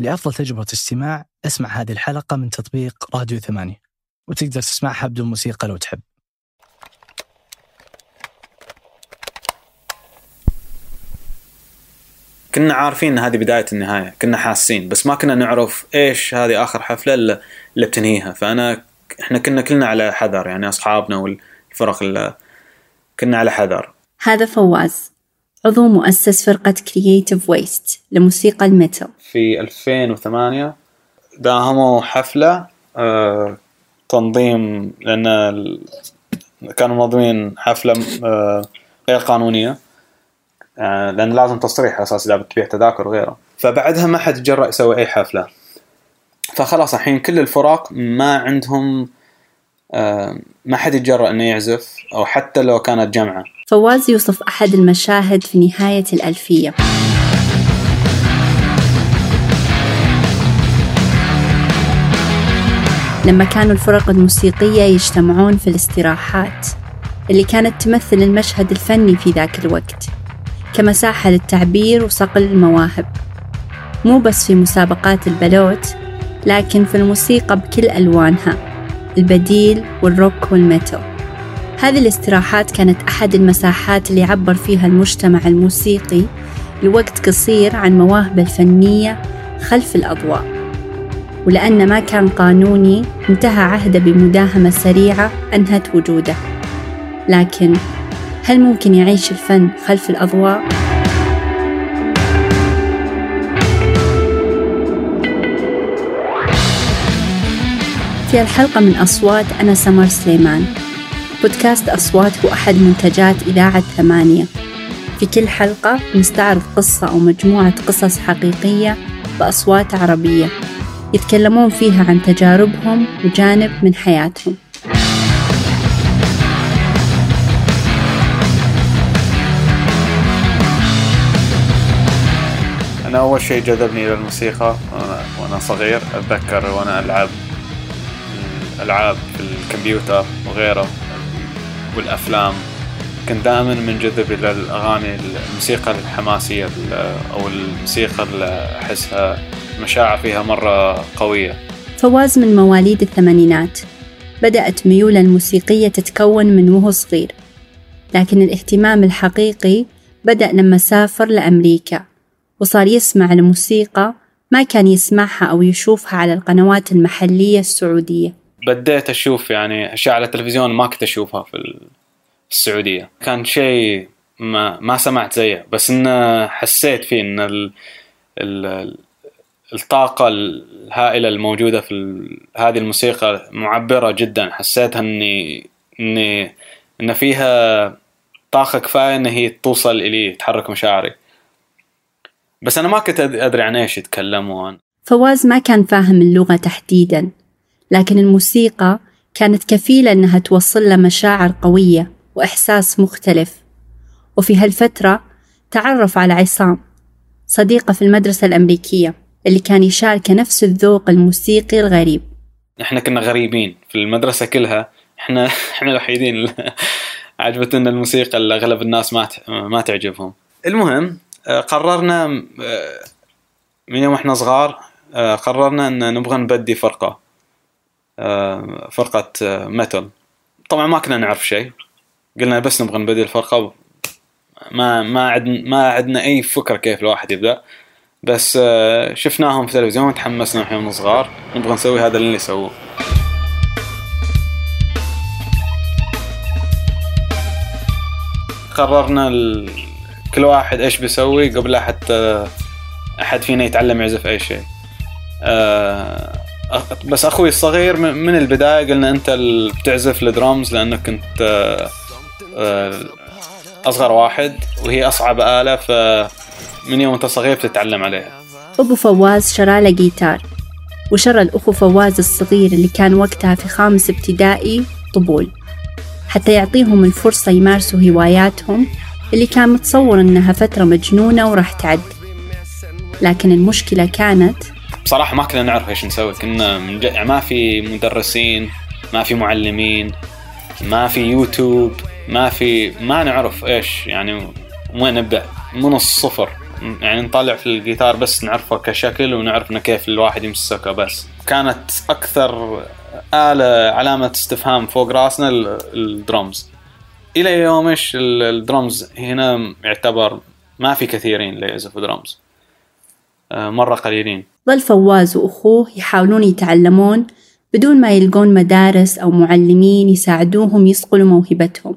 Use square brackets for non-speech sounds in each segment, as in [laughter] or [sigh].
لأفضل تجربة استماع أسمع هذه الحلقة من تطبيق راديو ثمانية وتقدر تسمعها بدون موسيقى لو تحب. كنا عارفين إن هذه بداية النهاية كنا حاسين بس ما كنا نعرف إيش هذه آخر حفلة اللي, بتنهيها. فأنا إحنا كنا كلنا على حذر يعني أصحابنا والفرق اللي كنا على حذر. هذا فواز. عضو مؤسس فرقة Creative Waste لموسيقى ال metal. في 2008 داهموا حفلة آه، تنظيم ال- كانوا منظمين حفلة آه، غير قانونية آه، لأن لازم تصريح على أساس إذا بتبيع تذاكر وغيره. فبعدها ما حد جرأ يسوي أي حفلة. فخلاص الحين كل الفرق ما عندهم ما حد يتجرأ إنه يعزف أو حتى لو كانت جمعة. فواز يوصف أحد المشاهد في نهاية الألفية. لما كانوا الفرق الموسيقية يجتمعون في الاستراحات اللي كانت تمثل المشهد الفني في ذاك الوقت كمساحة للتعبير وصقل المواهب. مو بس في مسابقات البلوت لكن في الموسيقى بكل ألوانها. البديل والروك والميتال هذه الاستراحات كانت أحد المساحات اللي عبر فيها المجتمع الموسيقي لوقت قصير عن مواهبه الفنية خلف الأضواء. ولأن ما كان قانوني انتهى عهده بمداهمة سريعة أنهت وجوده. لكن هل ممكن يعيش الفن خلف الأضواء؟ في الحلقة من أصوات أنا سمر سليمان. بودكاست أصوات هو أحد منتجات إذاعة ثمانية. في كل حلقة نستعرض قصة أو مجموعة قصص حقيقية بأصوات عربية. يتكلمون فيها عن تجاربهم وجانب من حياتهم. أنا أول شيء جذبني إلى الموسيقى وأنا صغير أتذكر وأنا ألعب الألعاب في الكمبيوتر وغيره والأفلام. كنت دائما منجذب إلى الأغاني الموسيقى الحماسية ال- أو الموسيقى اللي أحسها مشاعر فيها مرة قوية. فواز من مواليد الثمانينات. بدأت ميوله الموسيقية تتكون من وهو صغير. لكن الاهتمام الحقيقي بدأ لما سافر لأمريكا. وصار يسمع الموسيقى ما كان يسمعها أو يشوفها على القنوات المحلية السعودية. بديت أشوف يعني أشياء على التلفزيون ما كنت أشوفها في ال- في السعودية. كان شيء ما ما سمعت زيه بس إنه حسيت فيه إن ال ال الطاقة الهائلة الموجودة في هذه الموسيقى معبرة جدا. حسيتها اني اني إن فيها طاقة كفاية إن هي توصل إلي تحرك مشاعري. بس أنا ما كنت أدري عن إيش يتكلمون فواز ما كان فاهم اللغة تحديدا. لكن الموسيقى كانت كفيلة إنها توصل له مشاعر قوية وإحساس مختلف. وفي هالفترة تعرف على عصام صديقة في المدرسة الأمريكية اللي كان يشاركه نفس الذوق الموسيقي الغريب. إحنا كنا غريبين في المدرسة كلها. إحنا [laughs] إحنا الوحيدين [laughs] عجبتنا الموسيقى اللي أغلب الناس ما ما تعجبهم. المهم آه، قررنا آه، من يوم إحنا صغار آه، قررنا إن نبغى نبدي فرقة. فرقة آه، ميتال طبعا ما كنا نعرف شيء. قلنا بس نبغى نبدي الفرقة ما ما عندنا ما عندنا أي فكرة كيف الواحد يبدأ. بس آه، شفناهم في التلفزيون تحمسنا الحين صغار. نبغى نسوي هذا اللي يسووه قررنا ال... كل واحد إيش بيسوي قبل حتى أحد فينا يتعلم يعزف أي شيء. آه، بس أخوي الصغير من البداية قلنا أنت اللي بتعزف الدرامز لأنك كنت أصغر واحد وهي أصعب آلة فمن يوم انت صغير بتتعلم عليها. أبو فواز شرى له جيتار وشرى الأخو فواز الصغير اللي كان وقتها في خامس ابتدائي طبول حتى يعطيهم الفرصة يمارسوا هواياتهم اللي كان متصور إنها فترة مجنونة وراح تعدي لكن المشكلة كانت بصراحة ما كنا نعرف إيش نسوي. كنا من ج... يعني ما في مدرسين ما في معلمين ما في يوتيوب ما في ما نعرف إيش. يعني وين نبدأ؟ من الصفر. يعني نطلع في الجيتار بس نعرفه كشكل ونعرف إنه كيف الواحد يمسكه بس. كانت أكثر آلة علامة استفهام فوق راسنا ال- الدرمز. إلى يومش ال- الدرمز هنا يعتبر ما في كثيرين اللي يعزفوا درمز مرة قليلين. ظل فواز وأخوه يحاولون يتعلمون بدون ما يلقون مدارس أو معلمين يساعدوهم يصقلوا موهبتهم.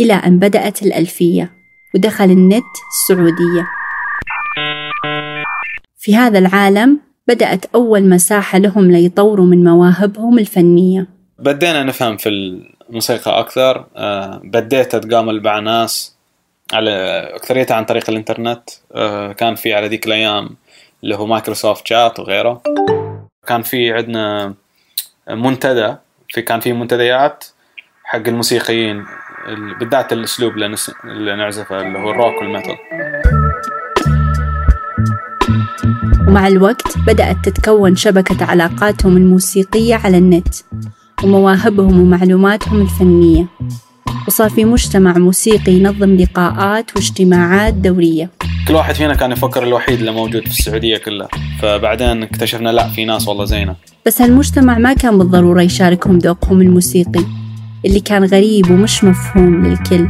إلى أن بدأت الألفية ودخل النت السعودية. في هذا العالم بدأت أول مساحة لهم ليطوروا من مواهبهم الفنية. بدينا نفهم في الموسيقى أكثر. آه، بديت أتقابل مع ناس على أكثريتها عن طريق الإنترنت. آه، كان في على ذيك الأيام اللي هو مايكروسوفت شات وغيره. كان في عندنا منتدى في كان في منتديات حق الموسيقيين ال- بالذات نس... اللي نعزفه اللي هو الروك والميتال. ومع الوقت بدأت تتكون شبكة علاقاتهم الموسيقية على النت ومواهبهم ومعلوماتهم الفنية. وصار في مجتمع موسيقي ينظم لقاءات واجتماعات دورية. كل واحد فينا كان يفكر الوحيد اللي موجود في السعودية كلها. فبعدين اكتشفنا لا في ناس والله زينا. بس هالمجتمع ما كان بالضرورة يشاركهم ذوقهم الموسيقي اللي كان غريب ومش مفهوم للكل.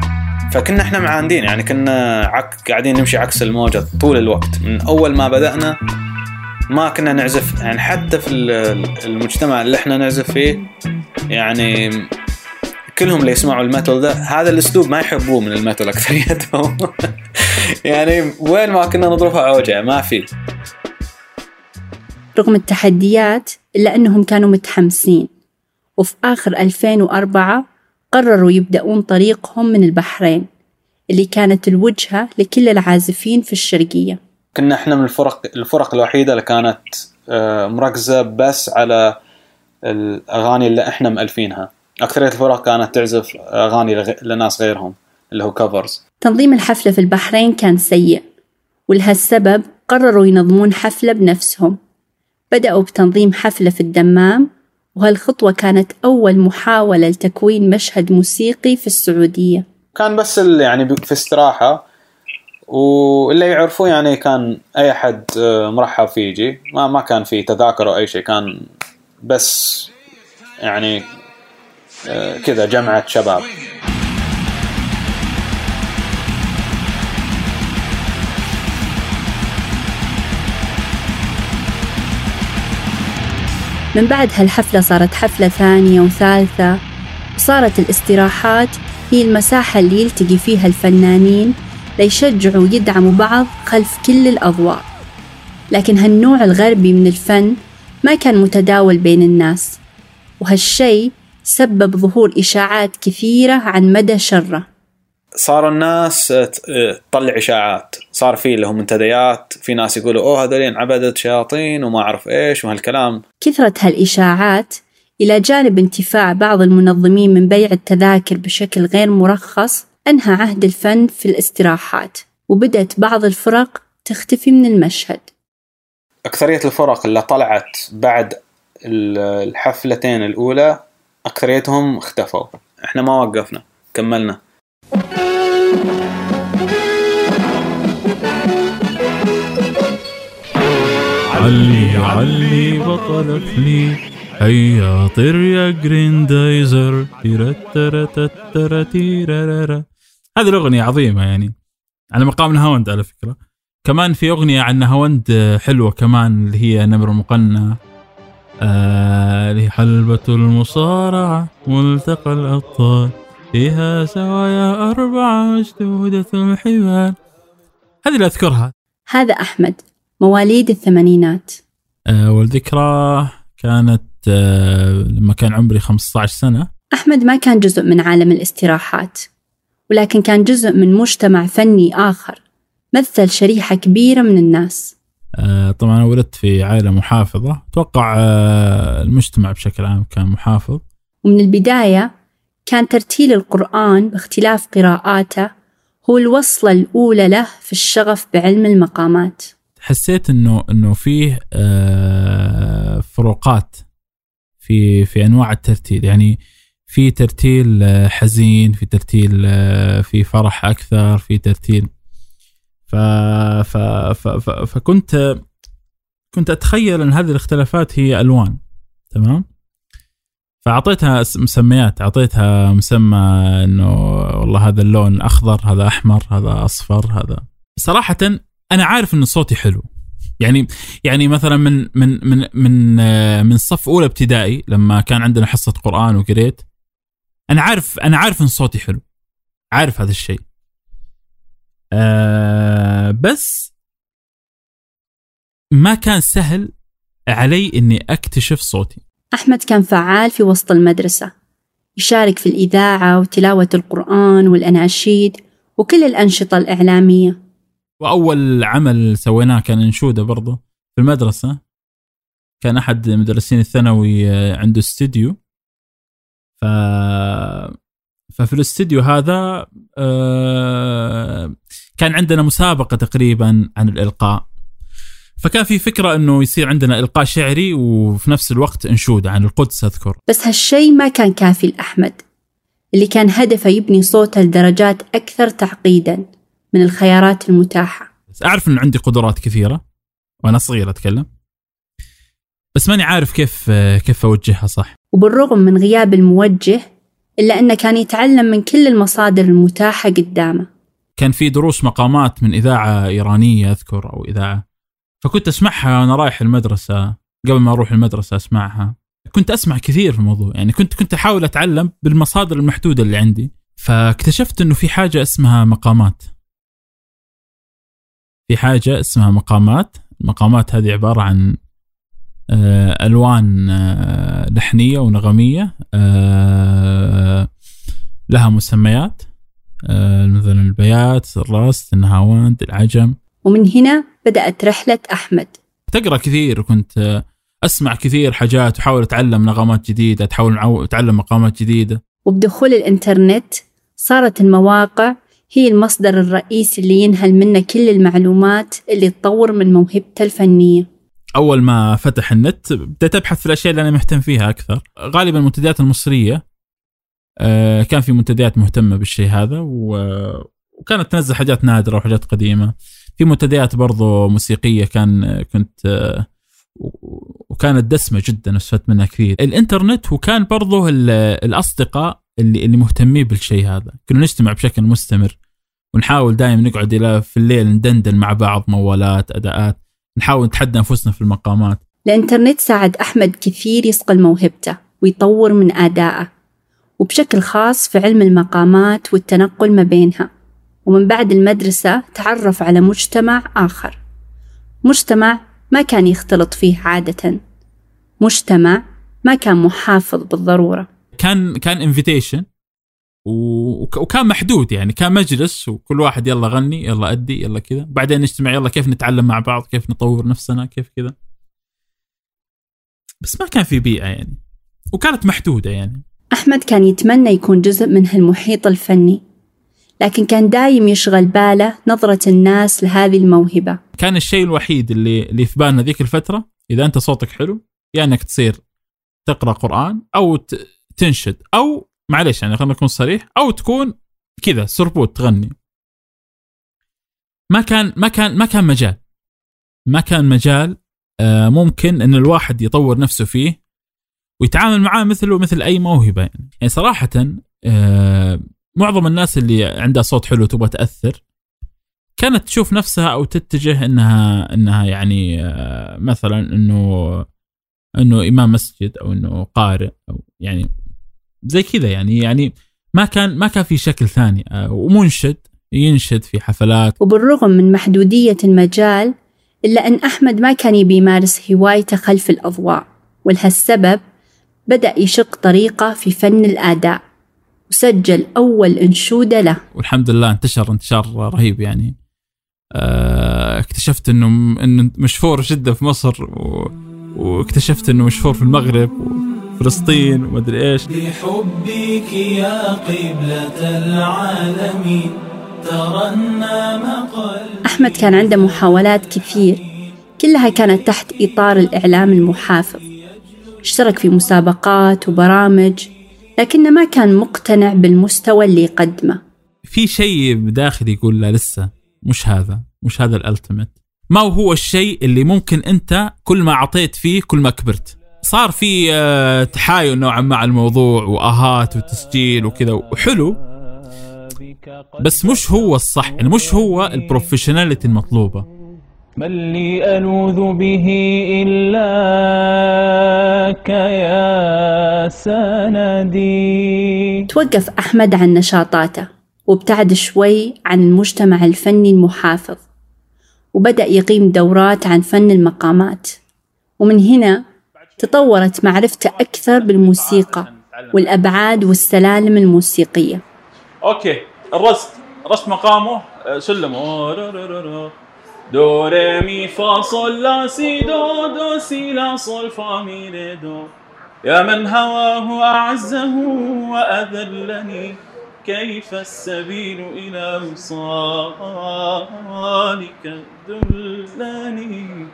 فكنا إحنا معاندين يعني كنا عك قاعدين نمشي عكس الموجة طول الوقت. من أول ما بدأنا ما كنا نعزف يعني حتى في ال- المجتمع اللي إحنا نعزف فيه يعني كلهم اللي يسمعوا ال metal ده هذا الأسلوب ما يحبوه من ال metal أكثريتهم. [laughs] يعني وين ما كنا نضربها عوجة ما في. رغم التحديات إلا أنهم كانوا متحمسين. وفي آخر 2004 قرروا يبدأون طريقهم من البحرين اللي كانت الوجهة لكل العازفين في الشرقية. كنا إحنا من الفرق الفرق الوحيدة اللي كانت آه، مركزة بس على الأغاني اللي إحنا مألفينها. أكثرية الفرق كانت تعزف أغاني لغ- لناس غيرهم. اللي هو كفرز تنظيم الحفلة في البحرين كان سيء ولهالسبب قرروا ينظمون حفلة بنفسهم. بدأوا بتنظيم حفلة في الدمام وهالخطوة كانت أول محاولة لتكوين مشهد موسيقي في السعودية. كان بس يعني في استراحة واللي يعرفوه يعني كان أي حد آه، مرحب فيه يجي ما ما كان في تذاكر أو أي شيء كان بس يعني آه، كذا جمعة شباب. من بعد هالحفلة صارت حفلة ثانية وثالثة. وصارت الاستراحات هي المساحة اللي يلتقي فيها الفنانين ليشجعوا ويدعموا بعض خلف كل الأضواء. لكن هالنوع الغربي من الفن ما كان متداول بين الناس وهالشي سبب ظهور إشاعات كثيرة عن مدى شرة. صاروا الناس تطلع إشاعات. صار في لهم منتديات في ناس يقولوا أوه هذولين عبدة شياطين وما أعرف إيش وهالكلام. كثرة هالإشاعات إلى جانب انتفاع بعض المنظمين من بيع التذاكر بشكل غير مرخص أنهى عهد الفن في الاستراحات وبدأت بعض الفرق تختفي من المشهد. أكثرية الفرق اللي طلعت بعد ال- الحفلتين الأولى أكثريتهم اختفوا. إحنا ما وقفنا كملنا. علي علي بطلت لي هيا طير يا جريندايزر. هذه الأغنية عظيمة يعني. على مقام نهاوند على فكرة. كمان في أغنية عن نهاوند حلوة كمان اللي هي نمر مقنع. آه حلبة المصارعة ملتقى الأبطال. فيها زوايا أربعة مشدودة الحبال هذه اللي أذكرها. هذا أحمد. مواليد الثمانينات. آه، والذكرى كانت آه، لما كان عمري 15 سنة. أحمد ما كان جزء من عالم الاستراحات ولكن كان جزء من مجتمع فني آخر مثل شريحة كبيرة من الناس. آه، طبعا أنا ولدت في عائلة محافظة. أتوقع آه، المجتمع بشكل عام كان محافظ. ومن البداية كان ترتيل القرآن باختلاف قراءاته هو الوصلة الأولى له في الشغف بعلم المقامات. حسيت إنه إنه فيه آه، فروقات في في أنواع الترتيل. يعني في ترتيل آه، حزين في ترتيل آه، في فرح أكثر في ترتيل. ف... ف... ف... ف... فكنت كنت أتخيل إن هذه الاختلافات هي ألوان. تمام؟ فأعطيتها مسميات. أعطيتها مسمى إنه والله هذا اللون أخضر هذا أحمر هذا أصفر هذا. صراحة أنا عارف إن صوتي حلو. يعني يعني مثلا من من من من آه، من صف أولى ابتدائي لما كان عندنا حصة قرآن وقريت أنا عارف أنا عارف إن صوتي حلو. عارف هذا الشيء. آه بس ما كان سهل علي إني أكتشف صوتي. أحمد كان فعال في وسط المدرسة يشارك في الإذاعة وتلاوة القرآن والأناشيد وكل الأنشطة الإعلامية. وأول عمل سويناه كان إنشودة برضه في المدرسة. كان أحد مدرسين الثانوي آه، عنده استديو. ف ففي الاستديو هذا آه، كان عندنا مسابقة تقريبا عن الإلقاء. فكان في فكرة إنه يصير عندنا إلقاء شعري وفي نفس الوقت إنشودة عن القدس أذكر. بس هالشي ما كان كافي لأحمد اللي كان هدفه يبني صوته لدرجات أكثر تعقيدا. من الخيارات المتاحة. بس أعرف انه عندي قدرات كثيرة وأنا صغير أتكلم بس ماني عارف كيف كيف أوجهها صح. وبالرغم من غياب الموجه إلا أنه كان يتعلم من كل المصادر المتاحة قدامه. كان في دروس مقامات من إذاعة إيرانية أذكر أو إذاعة فكنت أسمعها وأنا رايح المدرسة قبل ما أروح المدرسة أسمعها. كنت أسمع كثير في الموضوع يعني كنت كنت أحاول أتعلم بالمصادر المحدودة اللي عندي. فاكتشفت إنه في حاجة اسمها مقامات. في حاجة اسمها مقامات. المقامات هذه عبارة عن آه، ألوان آه، لحنية ونغمية آه، لها مسميات مثلا البيات الراس النهاوند العجم. ومن هنا بدأت رحلة أحمد. تقرأ كثير وكنت أسمع كثير حاجات وأحاول أتعلم نغمات جديدة احاول أعو- أتعلم مقامات جديدة. وبدخول الإنترنت صارت المواقع هي المصدر الرئيسي اللي ينهل منه كل المعلومات اللي تطور من موهبته الفنية. أول ما فتح النت بديت أبحث في الأشياء اللي أنا مهتم فيها أكثر. غالبا المنتديات المصرية آه، كان في منتديات مهتمة بالشيء هذا وكانت تنزل حاجات نادرة وحاجات قديمة. في منتديات برضو موسيقية كان كنت آه، وكانت دسمة جدا استفدت منها كثير. الإنترنت وكان برضو ال- الأصدقاء اللي اللي مهتمين بالشيء هذا. كنا نجتمع بشكل مستمر ونحاول دائما نقعد إلى في الليل ندندن مع بعض موالات أداءات نحاول نتحدى أنفسنا في المقامات. الإنترنت ساعد أحمد كثير يصقل موهبته ويطور من أدائه وبشكل خاص في علم المقامات والتنقل ما بينها. ومن بعد المدرسة تعرف على مجتمع آخر. مجتمع ما كان يختلط فيه عادة. مجتمع ما كان محافظ بالضرورة. كان كان انفيتيشن وكان محدود يعني كان مجلس وكل واحد يلا غني يلا أدي يلا كذا. بعدين نجتمع يلا كيف نتعلم مع بعض كيف نطور نفسنا كيف كذا. بس ما كان في بيئة يعني وكانت محدودة يعني. أحمد كان يتمنى يكون جزء من هالمحيط الفني لكن كان دايم يشغل باله نظرة الناس لهذه الموهبة. كان الشيء الوحيد اللي اللي في بالنا ذيك الفترة إذا أنت صوتك حلو يا إنك تصير تقرأ قرآن أو ت- تنشد أو معليش يعني خلينا نكون صريح أو تكون كذا سربوت تغني. ما كان ما كان ما كان مجال. ما كان مجال آه، ممكن إن الواحد يطور نفسه فيه ويتعامل معاه مثله مثل أي موهبة يعني, يعني صراحة آه، معظم الناس اللي عندها صوت حلو تبغى تأثر كانت تشوف نفسها أو تتجه إنها إنها يعني آه، مثلا إنه إنه إمام مسجد أو إنه قارئ أو يعني زي كذا يعني يعني ما كان ما كان في شكل ثاني. آه، ومنشد ينشد في حفلات. وبالرغم من محدودية المجال إلا أن أحمد ما كان يبي يمارس هوايته خلف الأضواء ولهالسبب بدأ يشق طريقه في فن الآداء وسجل أول أنشودة له. والحمد لله انتشر انتشار رهيب يعني. آه، اكتشفت إنه إنه مشهور جدا في مصر و... واكتشفت إنه مشهور في المغرب وفلسطين ومدري إيش. بحبك يا قبلة العالمين ترنم قلبي. أحمد كان عنده محاولات كثير كلها كانت تحت إطار الإعلام المحافظ. اشترك في مسابقات وبرامج لكنه ما كان مقتنع بالمستوى اللي يقدمه في شيء بداخلي يقول لا لسه مش هذا مش هذا الالتيميت ما هو الشيء اللي ممكن أنت كل ما أعطيت فيه كل ما كبرت؟ صار في آه، تحايل نوعا ما على الموضوع وآهات وتسجيل وكذا وحلو بس مش هو الصح يعني مش هو البروفيشناليتي المطلوبة. من لي ألوذ به إلاك يا سندي توقف أحمد عن نشاطاته وابتعد شوي عن المجتمع الفني المحافظ وبدأ يقيم دورات عن فن المقامات. ومن هنا تطورت معرفته أكثر بالموسيقى والأبعاد والسلالم الموسيقية. okay الرست رست مقامه آه، سلم. دو ري مي فا صول لا سي دو دو سي لا صول فا مي ري دو. يا من هواه أعزه وأذلني كيف السبيل إلى وصالك دلني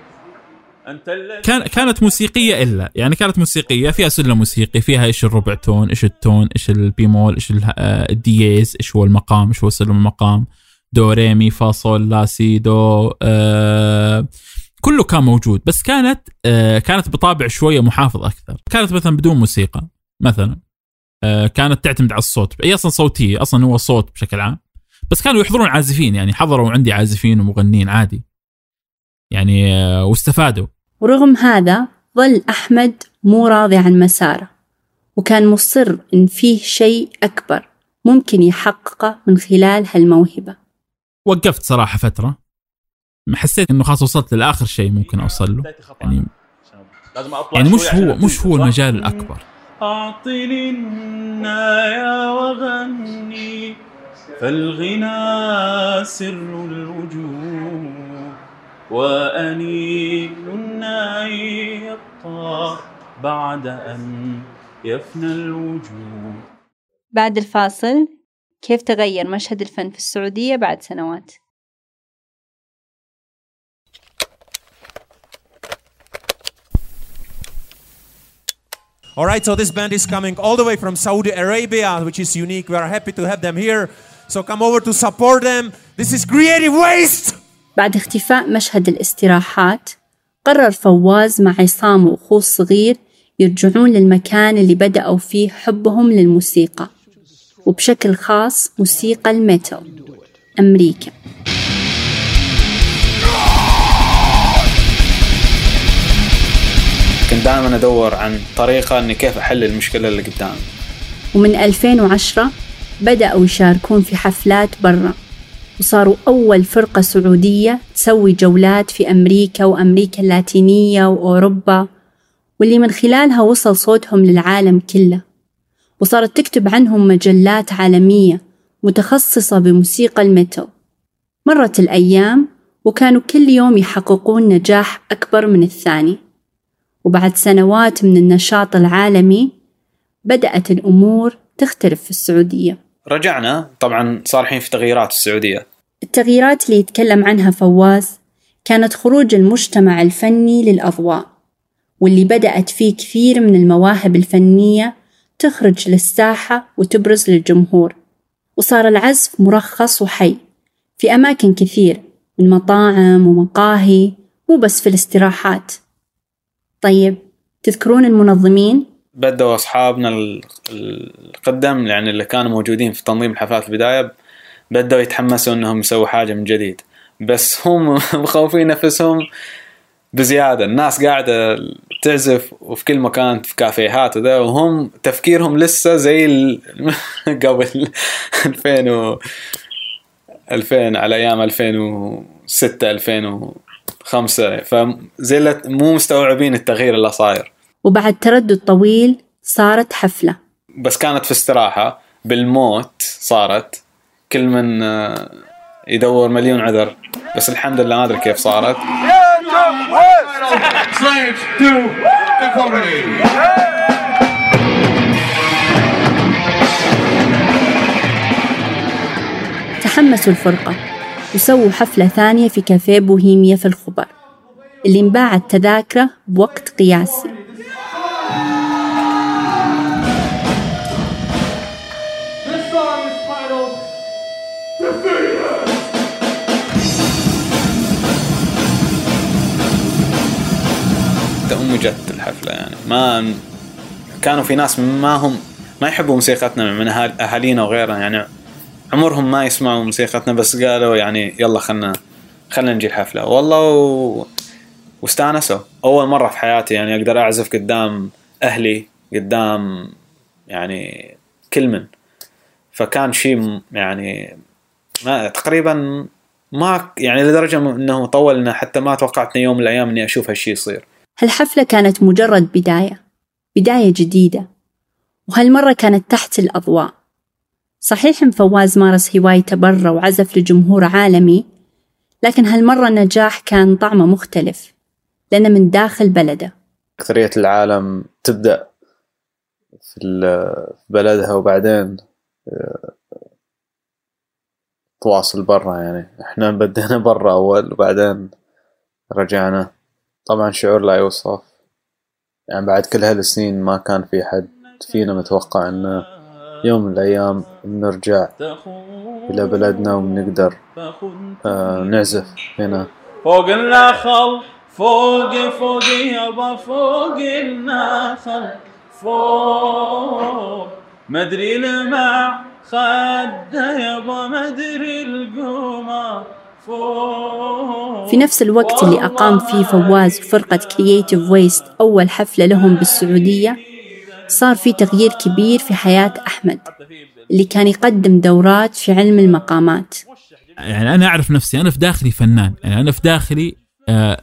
كان كانت موسيقية إلا. يعني كانت موسيقية فيها سلم موسيقي فيها إيش الربع تون إيش التون إيش البيمول إيش آه، الدييز إيش هو المقام إيش هو سلم المقام. دو ري مي فا صول لا سي دو آه كله كان موجود. بس كانت آه كانت بطابع شوية محافظ أكثر. كانت مثلا بدون موسيقى مثلا. آه كانت تعتمد على الصوت. هي أصلا صوتية أصلا هو صوت بشكل عام. بس كانوا يحضرون عازفين يعني حضروا عندي عازفين ومغنيين عادي. يعني آه واستفادوا. ورغم هذا ظل أحمد مو راضي عن مساره وكان مصر إن فيه شيء أكبر ممكن يحققه من خلال هالموهبة وقفت صراحة فترة حسيت إنه خلاص وصلت لآخر شيء ممكن أوصل له. يعني لازم أطلع يعني مش هو مش هو؟ المجال الأكبر أعطني النايا وغني فالغنى سر الوجود وأنين الناي يبقى بعد أن يفنى الوجود بعد الفاصل كيف تغير مشهد الفن في السعودية بعد سنوات All right, so this band is coming all the way from Saudi Arabia, which is unique. We are happy to have them here. So come over to support them. This is Creative Waste. بعد اختفاء مشهد الاستراحات قرر فواز مع عصام وأخوه الصغير يرجعون للمكان اللي بدأوا فيه حبهم للموسيقى وبشكل خاص موسيقى ال metal أمريكا. كنت دائما أدور عن طريقة إني كيف أحل المشكلة اللي قدامي. ومن 2010 بدأوا يشاركون في حفلات برا. وصاروا أول فرقة سعودية تسوي جولات في أمريكا وأمريكا اللاتينية وأوروبا واللي من خلالها وصل صوتهم للعالم كله. وصارت تكتب عنهم مجلات عالمية متخصصة بموسيقى الميتال مرت الأيام وكانوا كل يوم يحققون نجاح أكبر من الثاني. وبعد سنوات من النشاط العالمي بدأت الأمور تختلف في السعودية. رجعنا طبعا صار الحين في تغييرات في السعودية. التغييرات اللي يتكلم عنها فواز كانت خروج المجتمع الفني للأضواء واللي بدأت فيه كثير من المواهب الفنية تخرج للساحة وتبرز للجمهور وصار العزف مرخص وحي في أماكن كثير من مطاعم ومقاهي مو بس في الاستراحات. طيب تذكرون المنظمين؟ بدأوا أصحابنا ال- القدم يعني اللي كانوا موجودين في تنظيم الحفلات البداية بدأوا يتحمسوا إنهم يسووا حاجة من جديد. بس هم [laughs] مخوفين نفسهم بزيادة. الناس قاعدة تعزف وفي كل مكان في كافيهات وذا وهم تفكيرهم لسه زي. [laughs] قبل 2000 و 2000 على أيام 2006 2005 فزي مو مستوعبين التغيير اللي صاير. وبعد تردد طويل صارت حفلة. بس كانت في استراحة. بالموت صارت. كل من آه، يدور مليون عذر. بس الحمد لله ما أدري كيف صارت. تحمسوا الفرقة وسووا حفلة ثانية في كافيه بوهيميا في الخبر اللي انباعت تذاكرة بوقت قياسي. اجت الحفلة يعني. ما كانوا في ناس ما هم ما يحبوا موسيقتنا من أهالينا وغيرها يعني. عمرهم ما يسمعوا موسيقتنا بس قالوا يعني يلا خلنا خلنا نجي الحفلة. والله و... واستانسوا. أول مرة في حياتي يعني أقدر أعزف قدام أهلي قدام يعني كل من. فكان شيء يعني ما تقريبا ما يعني لدرجة إنه طول حتى ما توقعت يوم من الأيام إني أشوف هالشيء يصير. هالحفلة كانت مجرد بداية بداية جديدة وهالمرة كانت تحت الأضواء. صحيح إن فواز مارس هوايته برا وعزف لجمهور عالمي لكن هالمرة النجاح كان طعمه مختلف لأنه من داخل بلده. أكثرية العالم تبدأ في بلدها وبعدين آه، تواصل برا يعني. إحنا بدينا برا أول وبعدين رجعنا. طبعا شعور لا يوصف. يعني بعد كل هالسنين ما كان في حد فينا متوقع انه يوم من الأيام بنرجع إلى بلدنا وبنقدر آه، نعزف هنا. فوق النخل فوق فوق يابا فوق النخل فوق. مدري المع خده يابا مدري القمة فوق في نفس الوقت اللي أقام فيه فواز وفرقة Creative Waste أول حفلة لهم بالسعودية صار في تغيير كبير في حياة أحمد اللي كان يقدم دورات في علم المقامات. يعني أنا أعرف نفسي أنا في داخلي فنان يعني أنا في داخلي آه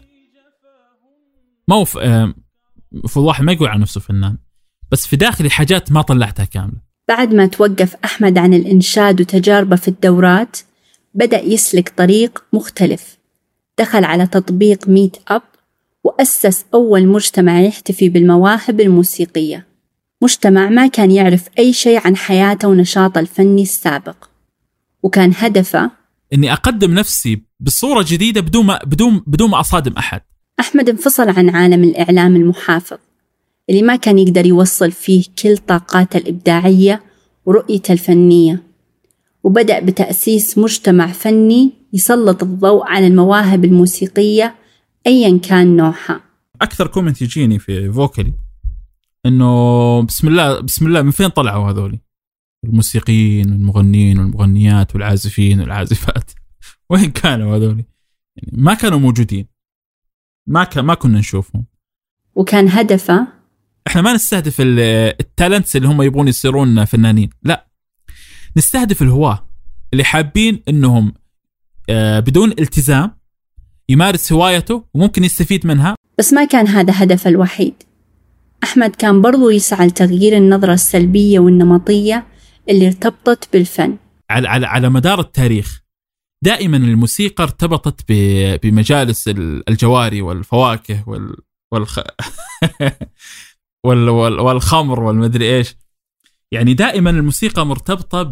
ما هو آه في واحد ما يقول عن نفسه فنان بس في داخلي حاجات ما طلعتها كاملة. بعد ما توقف أحمد عن الإنشاد وتجاربه في الدورات بدأ يسلك طريق مختلف. دخل على تطبيق ميت أب وأسس أول مجتمع يحتفي بالمواهب الموسيقية. مجتمع ما كان يعرف أي شيء عن حياته ونشاطه الفني السابق. وكان هدفه إني أقدم نفسي بصورة جديدة بدون ما بدون بدون ما أصادم أحد. أحمد انفصل عن عالم الإعلام المحافظ اللي ما كان يقدر يوصل فيه كل طاقاته الإبداعية ورؤيته الفنية. وبدأ بتأسيس مجتمع فني يسلط الضوء على المواهب الموسيقية أيا كان نوعها. أكثر كومنت يجيني في فوكلي إنه بسم الله بسم الله من فين طلعوا هذولي؟ الموسيقيين والمغنيين والمغنيات والعازفين والعازفات. [laughs] وين كانوا هذولي؟ يعني ما كانوا موجودين. ما كان ما كنا نشوفهم. وكان هدفه إحنا ما نستهدف ال- التالنتس اللي هم يبغون يصيرون فنانين. لا. نستهدف الهواة اللي حابين إنهم آه، بدون التزام يمارس هوايته وممكن يستفيد منها. بس ما كان هذا هدفه الوحيد. أحمد كان برضو يسعى لتغيير النظرة السلبية والنمطية اللي ارتبطت بالفن. على على على مدار التاريخ دائما الموسيقى ارتبطت بمجالس ال- الجواري والفواكه وال والخ... [laughs] وال... وال... والخمر والمدري إيش. يعني دائما الموسيقى مرتبطة ب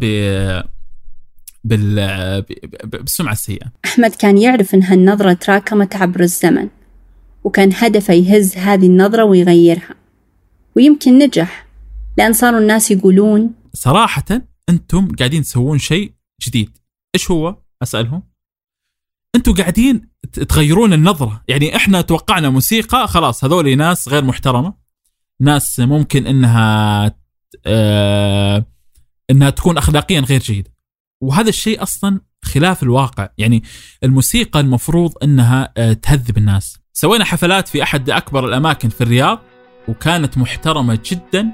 بال... بالسمعه السيئه أحمد كان يعرف إن هالنظرة تراكمت عبر الزمن وكان هدفه يهز هذه النظرة ويغيرها. ويمكن نجح لأن صاروا الناس يقولون صراحة أنتم قاعدين تسوون شيء جديد. إيش هو؟ أسألهم. أنتم قاعدين تغيرون النظرة. يعني إحنا توقعنا موسيقى خلاص هذول ناس غير محترمة ناس ممكن إنها آه إنها تكون اخلاقيا غير جيدة. وهذا الشيء أصلا خلاف الواقع. يعني الموسيقى المفروض إنها آه تهذب الناس. سوينا حفلات في أحد أكبر الأماكن في الرياض وكانت محترمة جدا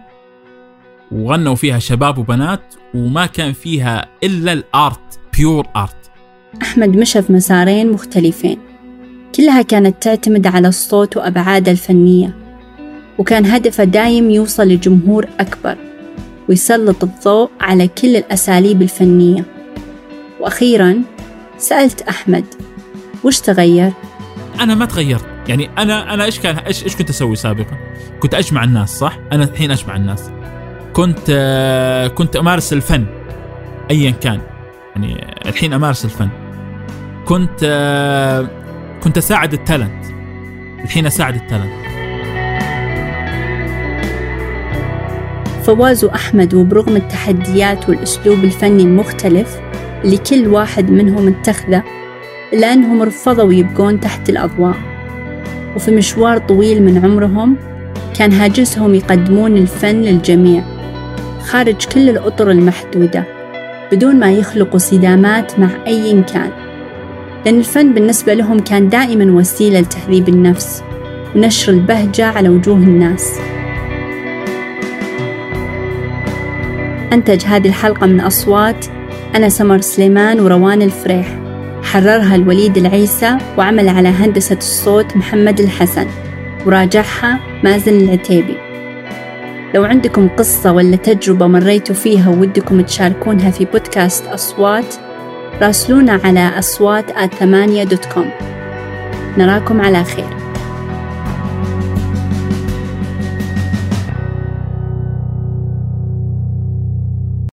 وغنوا فيها شباب وبنات وما كان فيها إلا الآرت بيور ارت أحمد مشى في مسارين مختلفين. كلها كانت تعتمد على الصوت وأبعاده الفنية وكان هدفه دايم يوصل لجمهور أكبر. ويسلط الضوء على كل الأساليب الفنية. وأخيرا سألت أحمد وش تغير؟ أنا ما تغيرت. يعني أنا أنا إيش كان إيش إيش كنت أسوي سابقا؟ كنت أجمع الناس صح؟ أنا الحين أجمع الناس. كنت آه، كنت أمارس الفن ايا كان. يعني الحين أمارس الفن. كنت آه، كنت أساعد التالنت. الحين أساعد التالنت. فواز وأحمد وبرغم التحديات والأسلوب الفني المختلف اللي كل واحد منهم اتخذه إلا أنهم رفضوا يبقون تحت الأضواء. وفي مشوار طويل من عمرهم كان هاجسهم يقدمون الفن للجميع خارج كل الأطر المحدودة بدون ما يخلقوا صدامات مع أي كان لأن الفن بالنسبة لهم كان دائما وسيلة لتهذيب النفس ونشر البهجة على وجوه الناس. أنتج هذه الحلقة من أصوات أنا سمر سليمان وروان الفريح. حررها الوليد العيسى وعمل على هندسة الصوت محمد الحسن. وراجعها مازن العتيبي. لو عندكم قصة ولا تجربة مريتوا فيها ودكم تشاركونها في بودكاست أصوات راسلونا على أصوات آت نراكم على خير.